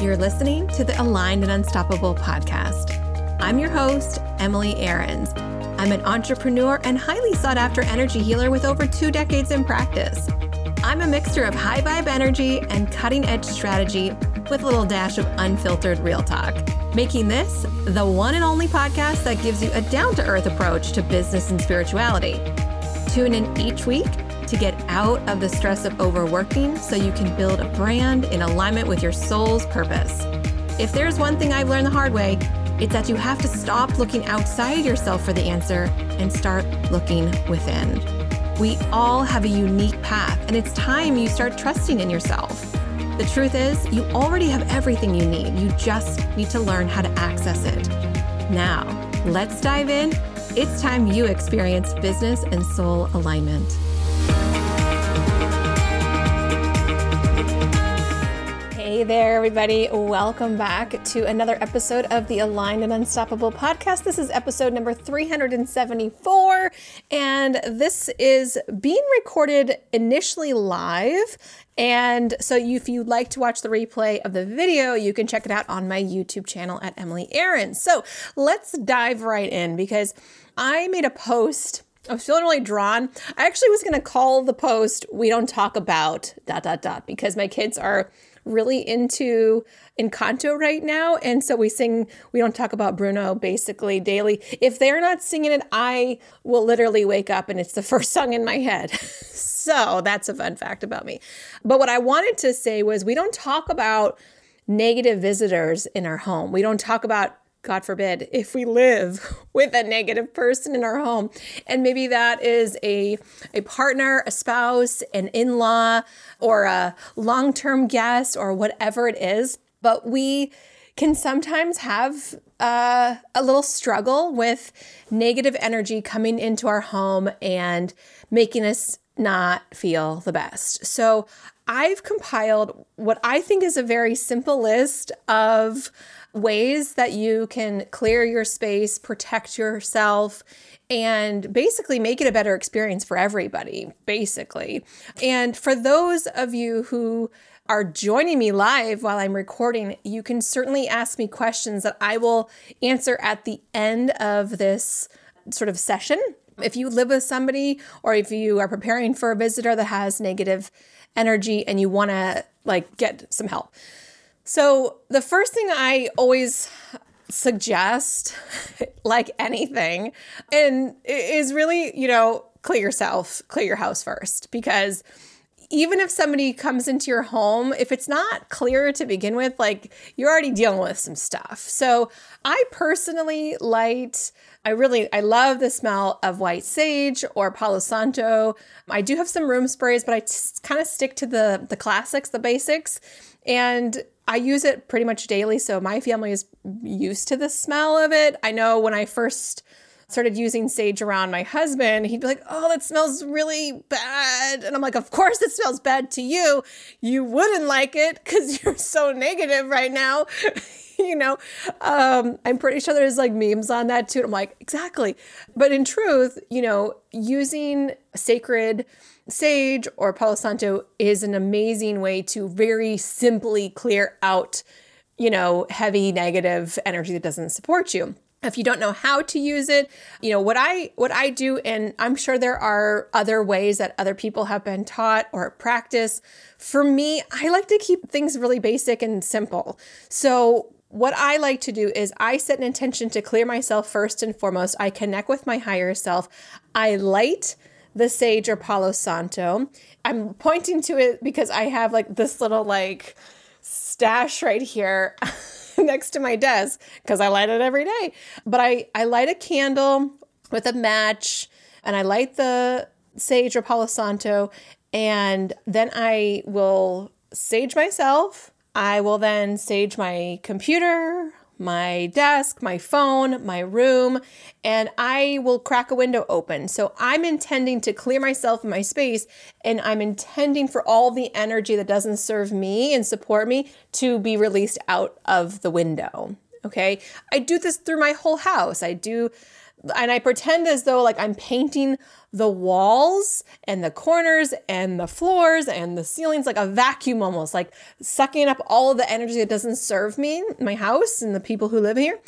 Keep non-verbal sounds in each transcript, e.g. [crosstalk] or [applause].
You're listening to the Aligned and Unstoppable podcast. I'm your host, Emily Aarons. I'm an entrepreneur and highly sought after energy healer with over two decades in practice. I'm a mixture of high vibe energy and cutting edge strategy with a little dash of unfiltered real talk, making this the one and only podcast that gives you a down to earth approach to business and spirituality. Tune in each week out of the stress of overworking so you can build a brand in alignment with your soul's purpose. If there's one thing I've learned the hard way, it's that you have to stop looking outside yourself for the answer and start looking within. We all have a unique path, and it's time you start trusting in yourself. The truth is, you already have everything you need. You just need to learn how to access it. Now, let's dive in. It's time you experience business and soul alignment. Hey there, everybody. Welcome back to another episode of the Aligned and Unstoppable podcast. This is episode number 374, and this is being recorded initially live. And so, if you'd like to watch the replay of the video, you can check it out on my YouTube channel at Emily Aaron. So, let's dive right in because I made a post. I was feeling really drawn. I actually was going to call the post "We Don't Talk About dot dot dot" because my kids are really into Encanto right now. And so we sing, we don't talk about Bruno basically daily. If they're not singing it, I will literally wake up and it's the [laughs] first song in my head. [laughs] so that's a fun fact about me. But what I wanted to say was we don't talk about negative visitors in our home. We don't talk about God forbid, if we live [laughs] with a negative person in our home. And maybe that is a, a partner, a spouse, an in law, or a long term guest, or whatever it is. But we can sometimes have uh, a little struggle with negative energy coming into our home and making us not feel the best. So I've compiled what I think is a very simple list of ways that you can clear your space, protect yourself, and basically make it a better experience for everybody, basically. And for those of you who are joining me live while I'm recording, you can certainly ask me questions that I will answer at the end of this sort of session. If you live with somebody or if you are preparing for a visitor that has negative energy and you want to like get some help. So, the first thing I always suggest, [laughs] like anything, and is really, you know, clear yourself, clear your house first because even if somebody comes into your home, if it's not clear to begin with, like you're already dealing with some stuff. So I personally light, I really, I love the smell of white sage or Palo Santo. I do have some room sprays, but I kind of stick to the the classics, the basics. And I use it pretty much daily, so my family is used to the smell of it. I know when I first started using sage around my husband, he'd be like, Oh, that smells really bad. And I'm like, Of course it smells bad to you. You wouldn't like it because [laughs] you're so negative right now. [laughs] you know, um, I'm pretty sure there's like memes on that too. I'm like, Exactly. But in truth, you know, using sacred sage or Palo Santo is an amazing way to very simply clear out, you know, heavy negative energy that doesn't support you if you don't know how to use it you know what i what i do and i'm sure there are other ways that other people have been taught or practice for me i like to keep things really basic and simple. So what i like to do is i set an intention to clear myself first and foremost. I connect with my higher self. I light the sage or Palo Santo. I'm pointing to it because I have like this little like stash right here [laughs] [laughs] next to my desk because I light it every day. But I, I light a candle with a match and I light the sage or Palo Santo and then I will sage myself. I will then sage my computer, my desk, my phone, my room, and I will crack a window open. So I'm intending to clear myself in my space and I'm intending for all the energy that doesn't serve me and support me to be released out of the window. Okay. I do this through my whole house. I do and I pretend as though like I'm painting the walls and the corners and the floors and the ceilings like a vacuum almost, like sucking up all of the energy that doesn't serve me, my house, and the people who live here.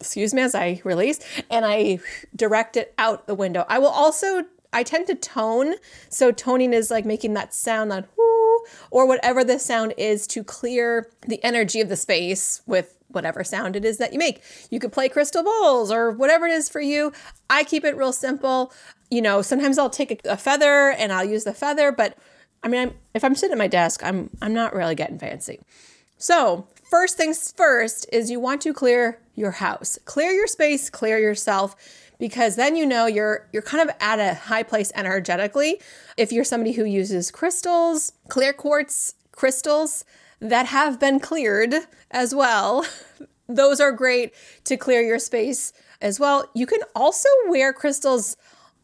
Excuse me as I release and I direct it out the window. I will also I tend to tone. So toning is like making that sound that whoo or whatever the sound is to clear the energy of the space with whatever sound it is that you make. You could play crystal bowls or whatever it is for you. I keep it real simple. You know, sometimes I'll take a, a feather and I'll use the feather, but I mean, I'm, if I'm sitting at my desk, I'm I'm not really getting fancy. So, first things first is you want to clear your house. Clear your space, clear yourself because then you know you're you're kind of at a high place energetically. If you're somebody who uses crystals, clear quartz crystals that have been cleared as well, [laughs] those are great to clear your space as well. You can also wear crystals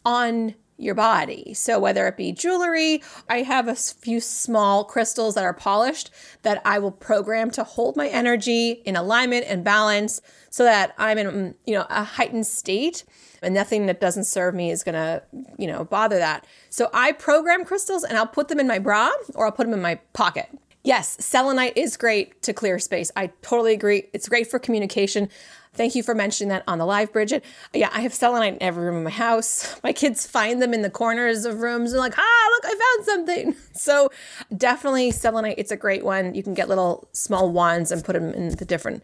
on your body. So, whether it be jewelry, I have a few small crystals that are polished that I will program to hold my energy in alignment and balance so that I'm in, mm, you know, a heightened state and nothing that doesn't serve me is going to, you know, bother that. So, I program crystals and I'll put them in my bra or I'll put them in my pocket. Yes, selenite is great to clear space. I totally agree. It's great for communication. Thank you for mentioning that on the live, Bridget. Yeah, I have selenite in every room in my house. My kids find them in the corners of rooms and like, ah, look, I found something. [laughs] So definitely selenite. It's a great one. You can get little small wands and put them in the different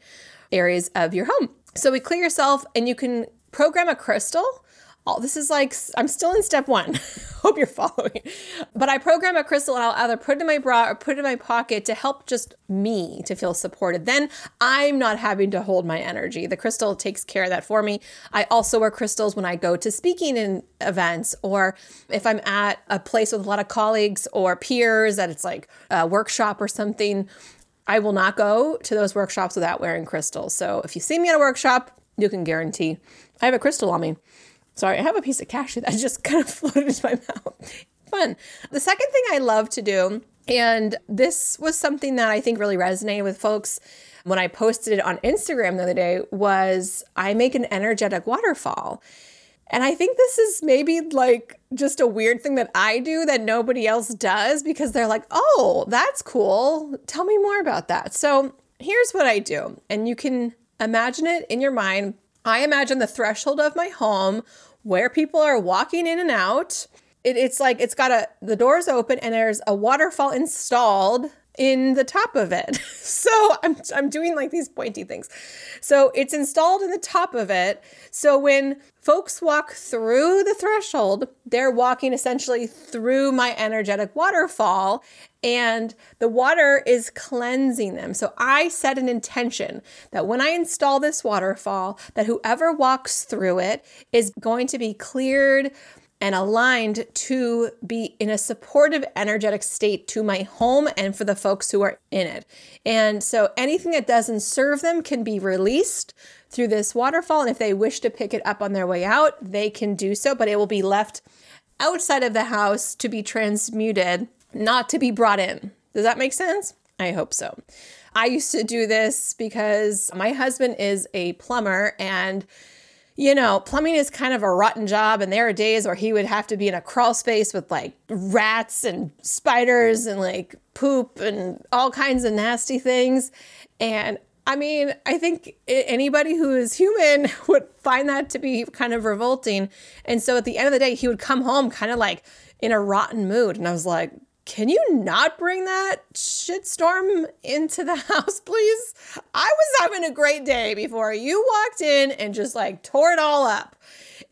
areas of your home. So we clear yourself and you can program a crystal all this is like I'm still in step one. [laughs] Hope you're following. But I program a crystal and I'll either put it in my bra or put it in my pocket to help just me to feel supported. Then I'm not having to hold my energy. The crystal takes care of that for me. I also wear crystals when I go to speaking in events or if I'm at a place with a lot of colleagues or peers that it's like a workshop or something. I will not go to those workshops without wearing crystals. So if you see me at a workshop, you can guarantee I have a crystal on me. Sorry, I have a piece of cashew that [laughs] just kind of floated into my mouth. Fun. The second thing I love to do, and this was something that I think really resonated with folks when I posted it on Instagram the other day, was I make an energetic waterfall. And I think this is maybe like just a weird thing that I do that nobody else does because they're like, oh, that's cool. Tell me more about that. So here's what I do. And you can imagine it in your mind. I imagine the threshold of my home where people are walking in and out. It, it's like it's got a the doors open and there's a waterfall installed in the top of it. [laughs] So I'm I'm doing like these pointy things. So it's installed in the top of it. So when folks walk through the threshold, they're walking essentially through my energetic waterfall and the water is cleansing them. So I set an intention that when I install this waterfall, that whoever walks through it is going to be cleared and aligned to be in a supportive, energetic state to my home and for the folks who are in it. And so anything that doesn't serve them can be released through this waterfall. And if they wish to pick it up on their way out, they can do so, but it will be left outside of the house to be transmuted, not to be brought in. Does that make sense? I hope so. I used to do this because my husband is a plumber and you know, plumbing is kind of a rotten job. And there are days where he would have to be in a crawl space with like rats and spiders and like poop and all kinds of nasty things. And I mean, I think anybody who is human [laughs] would find that to be kind of revolting. And so at the end of the day, he would come home kind of like in a rotten mood. And I was like, can you not bring that shitstorm into the [laughs] house, please? I was having a great day before you walked in and just like tore it all up.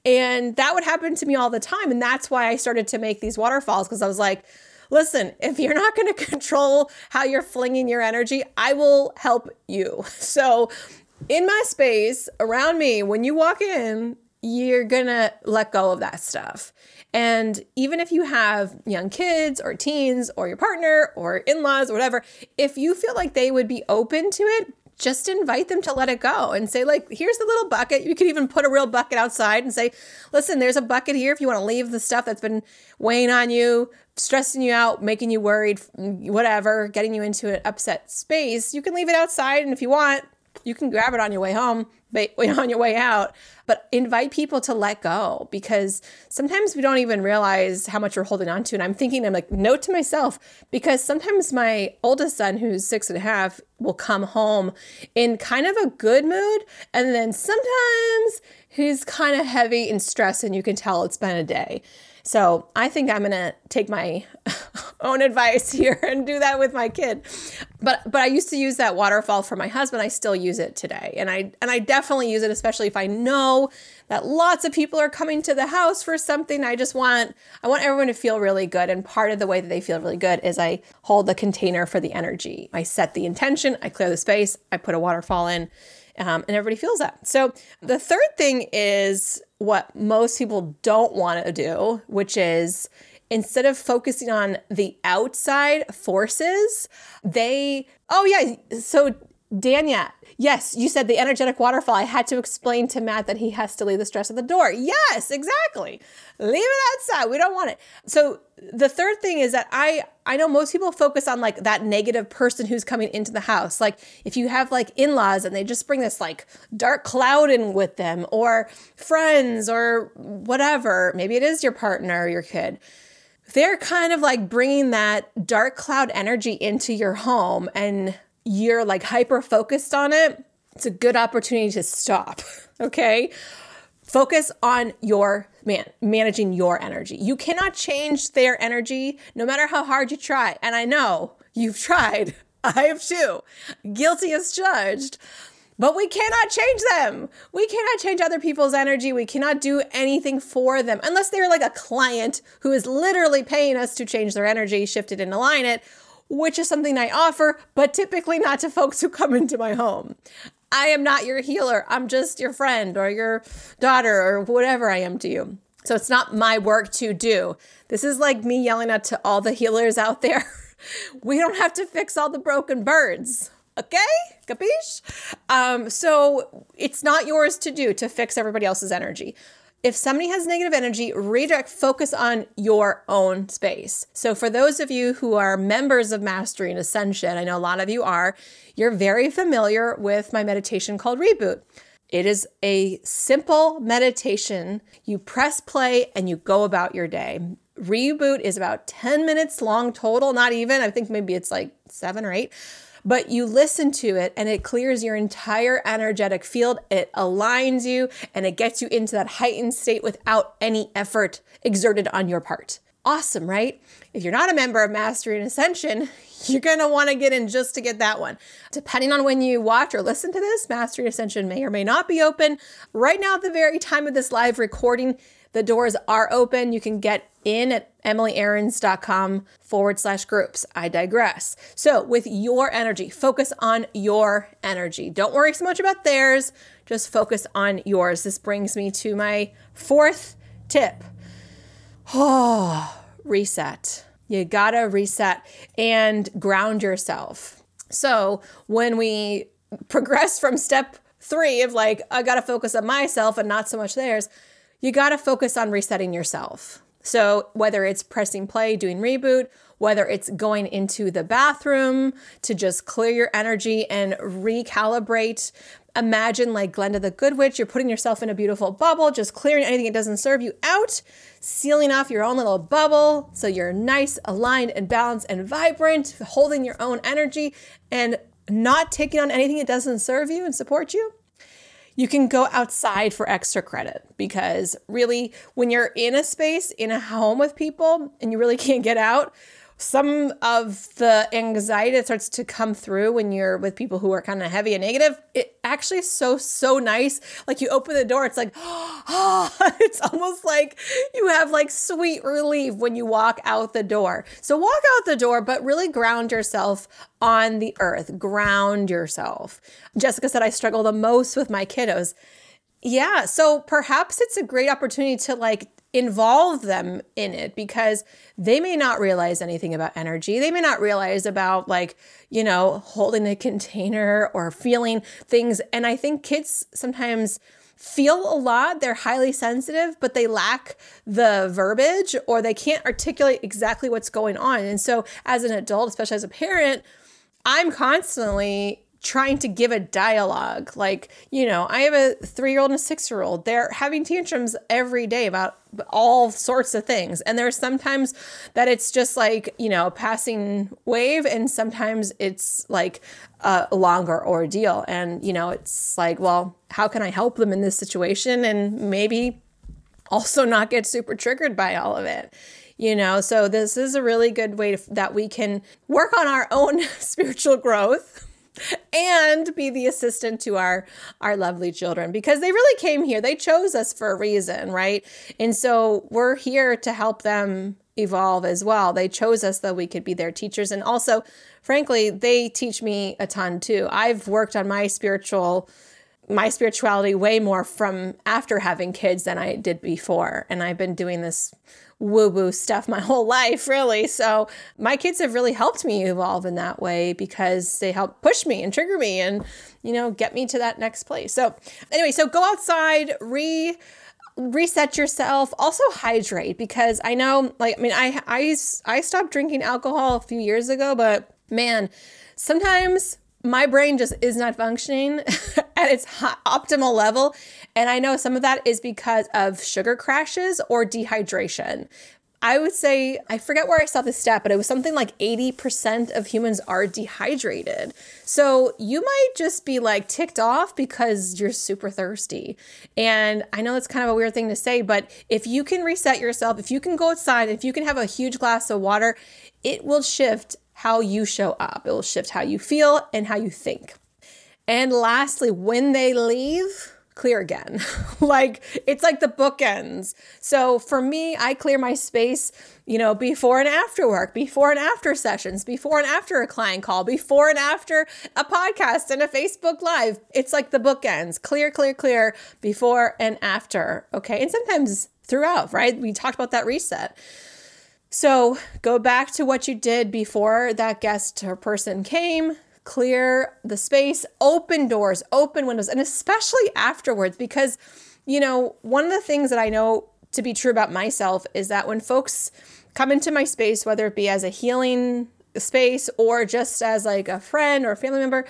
And that would happen to me all the time. And that's why I started to make these waterfalls because I was like, listen, if you're not going [laughs] to control how you're flinging your energy, I will help you. [laughs] So, in my space around me, when you walk in, you're to let go of that stuff. And even if you have young kids or teens or your partner or in laws or whatever, if you feel like they would be open to it, just invite them to let it go and say, like, here's the little bucket. You could even put a real bucket outside and say, listen, there's a bucket here if you want to leave the stuff that's been weighing on you, stressing you out, making you worried, whatever, getting you into an upset space. You can leave it outside. And if you want, You can grab it on your way home, but [laughs] on your way out. But invite people to let go because sometimes we don't even realize how much we're holding on to. And I'm thinking, I'm like, note to myself, because sometimes my oldest son, who's six and a half, will come home in kind of a good mood. And then sometimes he's kind of heavy and stressed, and you can tell it's been a day. So I think I'm gonna take my [laughs] own advice here and do that with my kid. But but I used to use that waterfall for my husband. I still use it today. And I and I definitely use it, especially if I know that lots of people are coming to the house for something. I just want I want everyone to feel really good. And part of the way that they feel really good is I hold the container for the energy. I set the intention, I clear the space, I put a waterfall in um, and everybody feels that. So the third thing is what most people don't want to do, which is instead of focusing on the outside forces, they, oh yeah, so Danya, yes, you said the energetic waterfall. I had to explain to Matt that he has to leave the stress at the door. Yes, exactly. Leave it outside. We don't want it. So the third thing is that I I know most people focus on like that negative person who's coming into the house. Like if you have like in-laws and they just bring this like dark cloud in with them or friends or whatever, maybe it is your partner or your kid. They're kind of like bringing that dark cloud energy into your home and you're like hyper focused on it, it's a good opportunity to stop. [laughs] Okay. Focus on your man managing your energy. You cannot change their energy no matter how hard you try. And I know you've tried. [laughs] I have too. Guilty as judged. But we cannot change them. We cannot change other people's energy. We cannot do anything for them unless they're like a client who is literally paying us to change their energy, shift it, and align it which is something I offer, but typically not to folks who come into my home. I am not your healer. I'm just your friend or your daughter or whatever I am to you. So it's not my work to do. This is like me yelling out to all the healers out there. [laughs] we don't have to fix all the broken birds. Okay? Capiche? Um, so it's not yours to do to fix everybody else's energy if somebody has negative energy, redirect, focus on your own space. So, for those of you who are members of Mastery and Ascension, I know a lot of you are, you're very familiar with my meditation called Reboot. It is a simple meditation. You press play and you go about your day. Reboot is about 10 minutes long total, not even. I think maybe it's like seven or eight but you listen to it and it clears your entire energetic field. It aligns you and it gets you into that heightened state without any effort exerted on your part. Awesome, right? If you're not a member of Mastery and Ascension, [laughs] you're going to want to get in just to get that one. Depending on when you watch or listen to this, Mastery and Ascension may or may not be open. Right now, at the very time of this live recording, the doors are open. You can get in at emilyaarons.com forward slash groups. I digress. So, with your energy, focus on your energy. Don't worry so much about theirs, just focus on yours. This brings me to my fourth tip. Oh, reset. You gotta reset and ground yourself. So, when we progress from step three of like, I gotta focus on myself and not so much theirs you got to focus on resetting yourself. So, whether it's pressing play, doing reboot, whether it's going into the bathroom to just clear your energy and recalibrate. Imagine, like Glenda the Good Witch, you're putting yourself in a beautiful bubble, just clearing anything that doesn't serve you out, sealing off your own little bubble so you're nice, aligned, and balanced and vibrant, holding your own energy and not taking on anything that doesn't serve you and support you you can go outside for extra credit because really, when you're in a space, in a home with people, and you really [laughs] can't get out, some of the anxiety that starts to come through when you're with people who are kind of heavy and negative, it actually is so, so nice. Like you open the door, it's like, oh, [gasps] [gasps] it's almost like you have like sweet relief when you walk out the door. So walk out the door, but really ground yourself on the earth, ground yourself. Jessica said, I struggle the most with my kiddos. Yeah, so perhaps it's a great opportunity to like involve them in it because they may not realize anything about energy. They may not realize about like, you know, holding a container or feeling things. And I think kids sometimes feel a lot. They're highly sensitive, but they lack the verbiage or they can't articulate exactly what's going on. And so as an adult, especially as a parent, I'm constantly trying to give a dialogue. Like, you know, I have a three year old and a six year old. They're having tantrums every day about all sorts of things. And there's sometimes that it's just like, you know, a passing wave, and sometimes it's like a longer ordeal. And, you know, it's like, well, how can I help them in this situation? And maybe also not get super triggered by all of it you know so this is a really good way to, that we can work on our own [laughs] spiritual growth and be the assistant to our our lovely children because they really came here. They chose us for a reason right? And so we're here to help them evolve as well. They chose us that we could be their teachers. And also frankly they teach me a ton too. I've worked on my spiritual my spirituality way more from after having kids than i did before and i've been doing this woo woo stuff my [laughs] whole life, really. So my kids have really helped me evolve in that way because they help push me and trigger me and, you know, get me to that next place. So, anyway, so go outside, re reset yourself also hydrate because i know like i mean i i i stopped drinking alcohol a few years ago but man sometimes my brain just is not functioning [laughs] at its optimal level. And I know some of that is because of sugar crashes or dehydration. I would say, I forget where I saw this stat, but it was something like 80% of humans are dehydrated. So you might just be like ticked off because you're super thirsty. And I know that's kind of a weird thing to say, but if you can reset yourself, if you can go outside, if you can have a huge glass of water, it will shift how you show up. It will shift how you feel and how you think. And lastly, when they leave, clear again. [laughs] like it's like the bookends. So for me, I clear my space, you know, before and after work, before and after sessions, before and after a client call, before and after a podcast and a Facebook live. It's like the bookends. Clear, clear, clear before and after. Okay? And sometimes throughout, right? We talked about that reset. So go back to what you did before that guest or person came, clear the space, open doors, open windows, and especially afterwards, because, you know, one of the things that I know to be true about myself is that when folks come into my space, whether it be as a healing space or just as like a friend or a family member,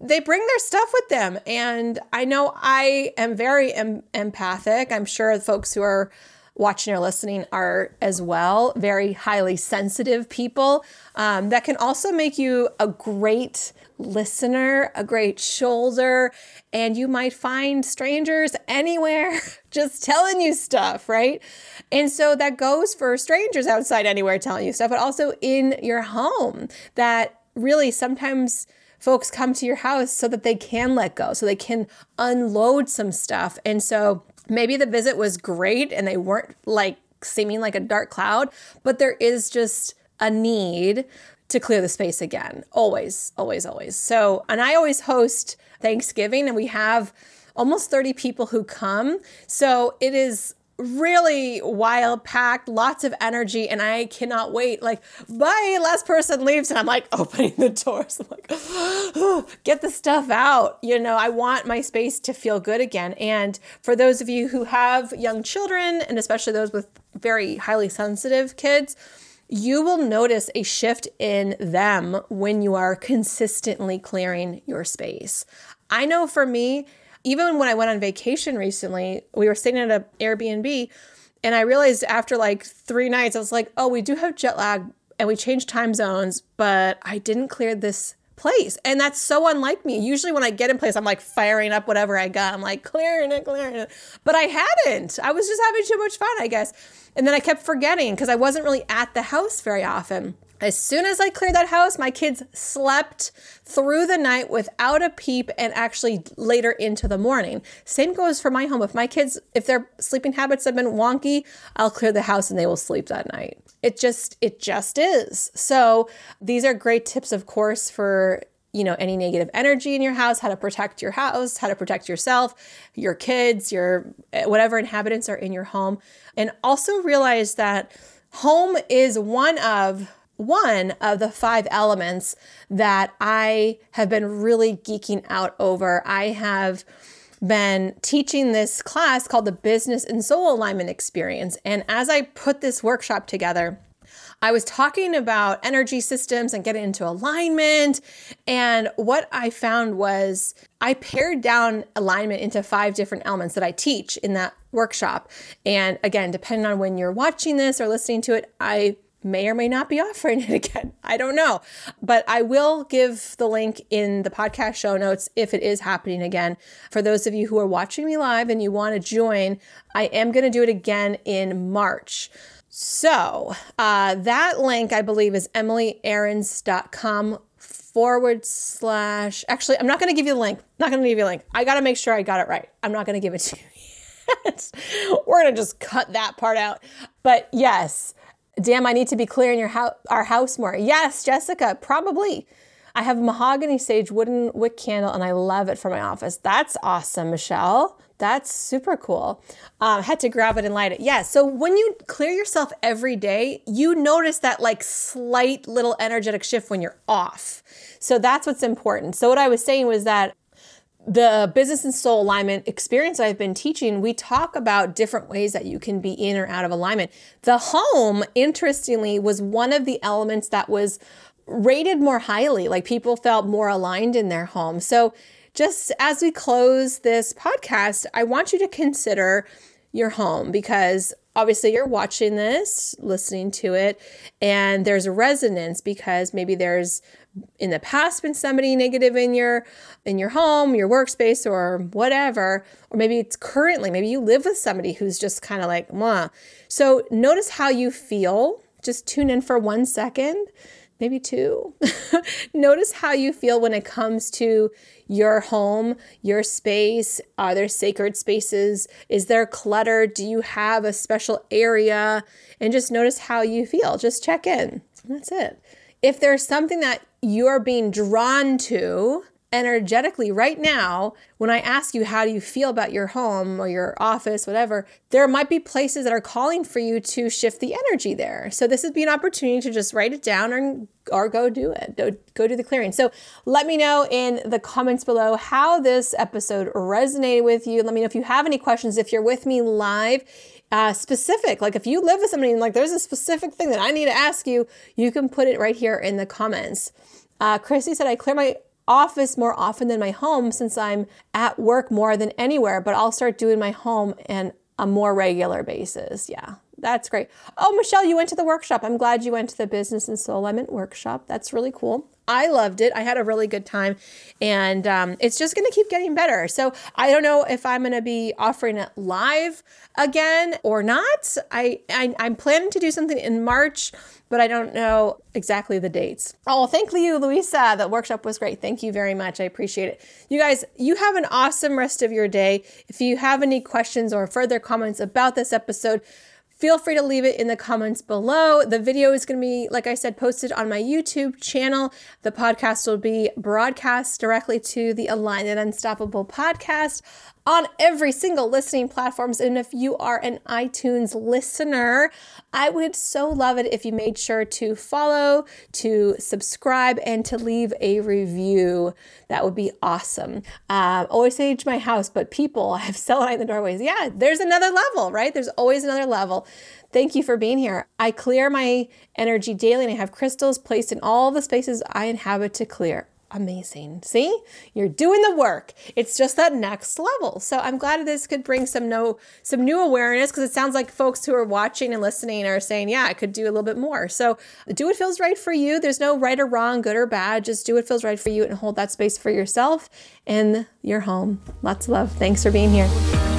they bring their stuff with them. And I know I am very em- empathic. I'm sure folks who are watching or listening are as well very highly sensitive people um, that can also make you a great listener, a great shoulder, and you might find strangers anywhere [laughs] just telling you stuff, right? And so that goes for strangers outside anywhere telling you stuff, but also in your home that really sometimes folks come to your house so that they can let go, so they can unload some stuff. And so maybe the visit was great and they weren't like seeming like a dark cloud, but there is just a need to clear the space again. Always, always, always. So, and I always host Thanksgiving and we have almost 30 people who come. So it is really wild packed lots of energy and i cannot wait. Like bye last person leaves and i'm like [laughs] opening the doors. I'm like oh, [gasps] get the stuff out. You know i want my space to feel good again. And for those of you who have young children and especially those with very highly sensitive kids you will notice a shift in them when you are consistently clearing your space. I know for me even when I went on vacation recently, we were staying at an Airbnb and I realized after like three nights, I was like, oh, we do have jet lag and we changed time zones, but I didn't clear this place. And that's so unlike me. Usually when I get in place, I'm like firing up whatever I got. I'm like clearing it, clearing it. But I hadn't. I was just having too much fun, I guess. And then I kept forgetting because I wasn't really at the house very often. As soon as I cleared that house, my kids slept through the night without a peep and actually later into the morning. Same goes for my home. If my kids, if their sleeping habits have been wonky, I'll clear the house and they will sleep that night. It just, it just is. So these are great tips, of course, for you know any negative energy in your house how to protect your house how to protect yourself your kids your eh, whatever inhabitants are in your home and also realize that home is one of one of the five elements that I have been really geeking out over. I have been teaching this class called the Business and Soul Alignment Experience. And as I put this workshop together, I was talking about energy systems and getting into alignment. And what I found was I pared down alignment into five different elements that I teach in that workshop. And again, depending on when you're watching this or listening to it, I may or may not be offering it [laughs] again. I don't know. But I will give the link in the podcast show notes if it is happening again. For those of you who are watching me live and you want to join, I am going to do it again in March. So uh, that link, I believe, is emilyaarons.com forward slash. Actually, I'm not going to give you the link. I'm not going to give you a link. I got to make sure I got it right. I'm not going to give it to you. [laughs] We're going to just cut that part out. But yes, Damn, I need to be clearing your ho- our house more. Yes, Jessica, probably. I have a mahogany sage wooden wick candle and I love it for my office. That's awesome, Michelle. That's super cool. Um, had to grab it and light it. Yeah. So when you clear yourself every day, you notice that like slight little energetic shift when you're off. So that's what's important. So what I was saying was that the business and soul alignment experience I've been teaching, we talk about different ways that you can be in or out of alignment. The home, interestingly, was one of the elements that was rated more highly, like people felt more aligned in their home. So, just as we close this podcast, I want you to consider your home because obviously you're watching this, listening to it, and there's a resonance because maybe there's in the past been somebody negative in your in your home, your workspace or whatever, or maybe it's currently, maybe you live with somebody who's just kind of like, Mwah. so notice how you feel. Just tune in for 1 second, maybe 2. [laughs] notice how you feel when it comes to your home, your space. Are there sacred spaces? Is there clutter? Do you have a special area? And just notice how you feel. Just check in. That's it. If there's something that you're being drawn to energetically right now, when I ask you, how do you feel about your home or your office, whatever, there might be places that are calling for you to shift the energy there. So this would be an opportunity to just write it down or, or go do it, go, go do the clearing. So let me know in the comments below how this episode resonated with you. Let me know if you have any questions. If you're with me live, uh, specific. Like if you live with somebody and like there's a specific thing that I need to ask you, you can put it right here in the comments. Uh, Christy said, I clear my office more often than my home since I'm at work more than anywhere, but I'll start doing my home and a more regular basis. Yeah, that's great. Oh, Michelle, you went to the workshop. I'm glad you went to the Business and Soul Alignment workshop. That's really cool. I loved it. I had a really good time, and um, it's just going to keep getting better. So I don't know if I'm going to be offering it live again or not. I, I I'm planning to do something in March, but I don't know exactly the dates. Oh, thank you, Louisa. The workshop was great. Thank you very much. I appreciate it. You guys, you have an awesome rest of your day. If you have any questions or further comments about this episode feel free to leave it in the comments below. The video is going to be, like I said, posted on my YouTube channel. The podcast will be broadcast directly to the Aligned and Unstoppable podcast on every single listening platforms. And if you are an iTunes listener, I would so love it if you made sure to follow, to subscribe, and to leave a review. That would be awesome. Um, always age my house, but people I [laughs] have selenite in the doorways. Yeah, there's another level, right? There's always another level. Thank you for being here. I clear my energy daily and I have crystals placed in all the spaces I inhabit to clear amazing. See, you're doing the work. It's just that next level. So I'm glad this could bring some no some new awareness because it sounds like folks who are watching and listening are saying, yeah, I could do a little bit more. So do what feels right for you. There's no right or wrong, good or bad. Just do what feels right for you and hold that space for yourself and your home. Lots of love. Thanks for being here.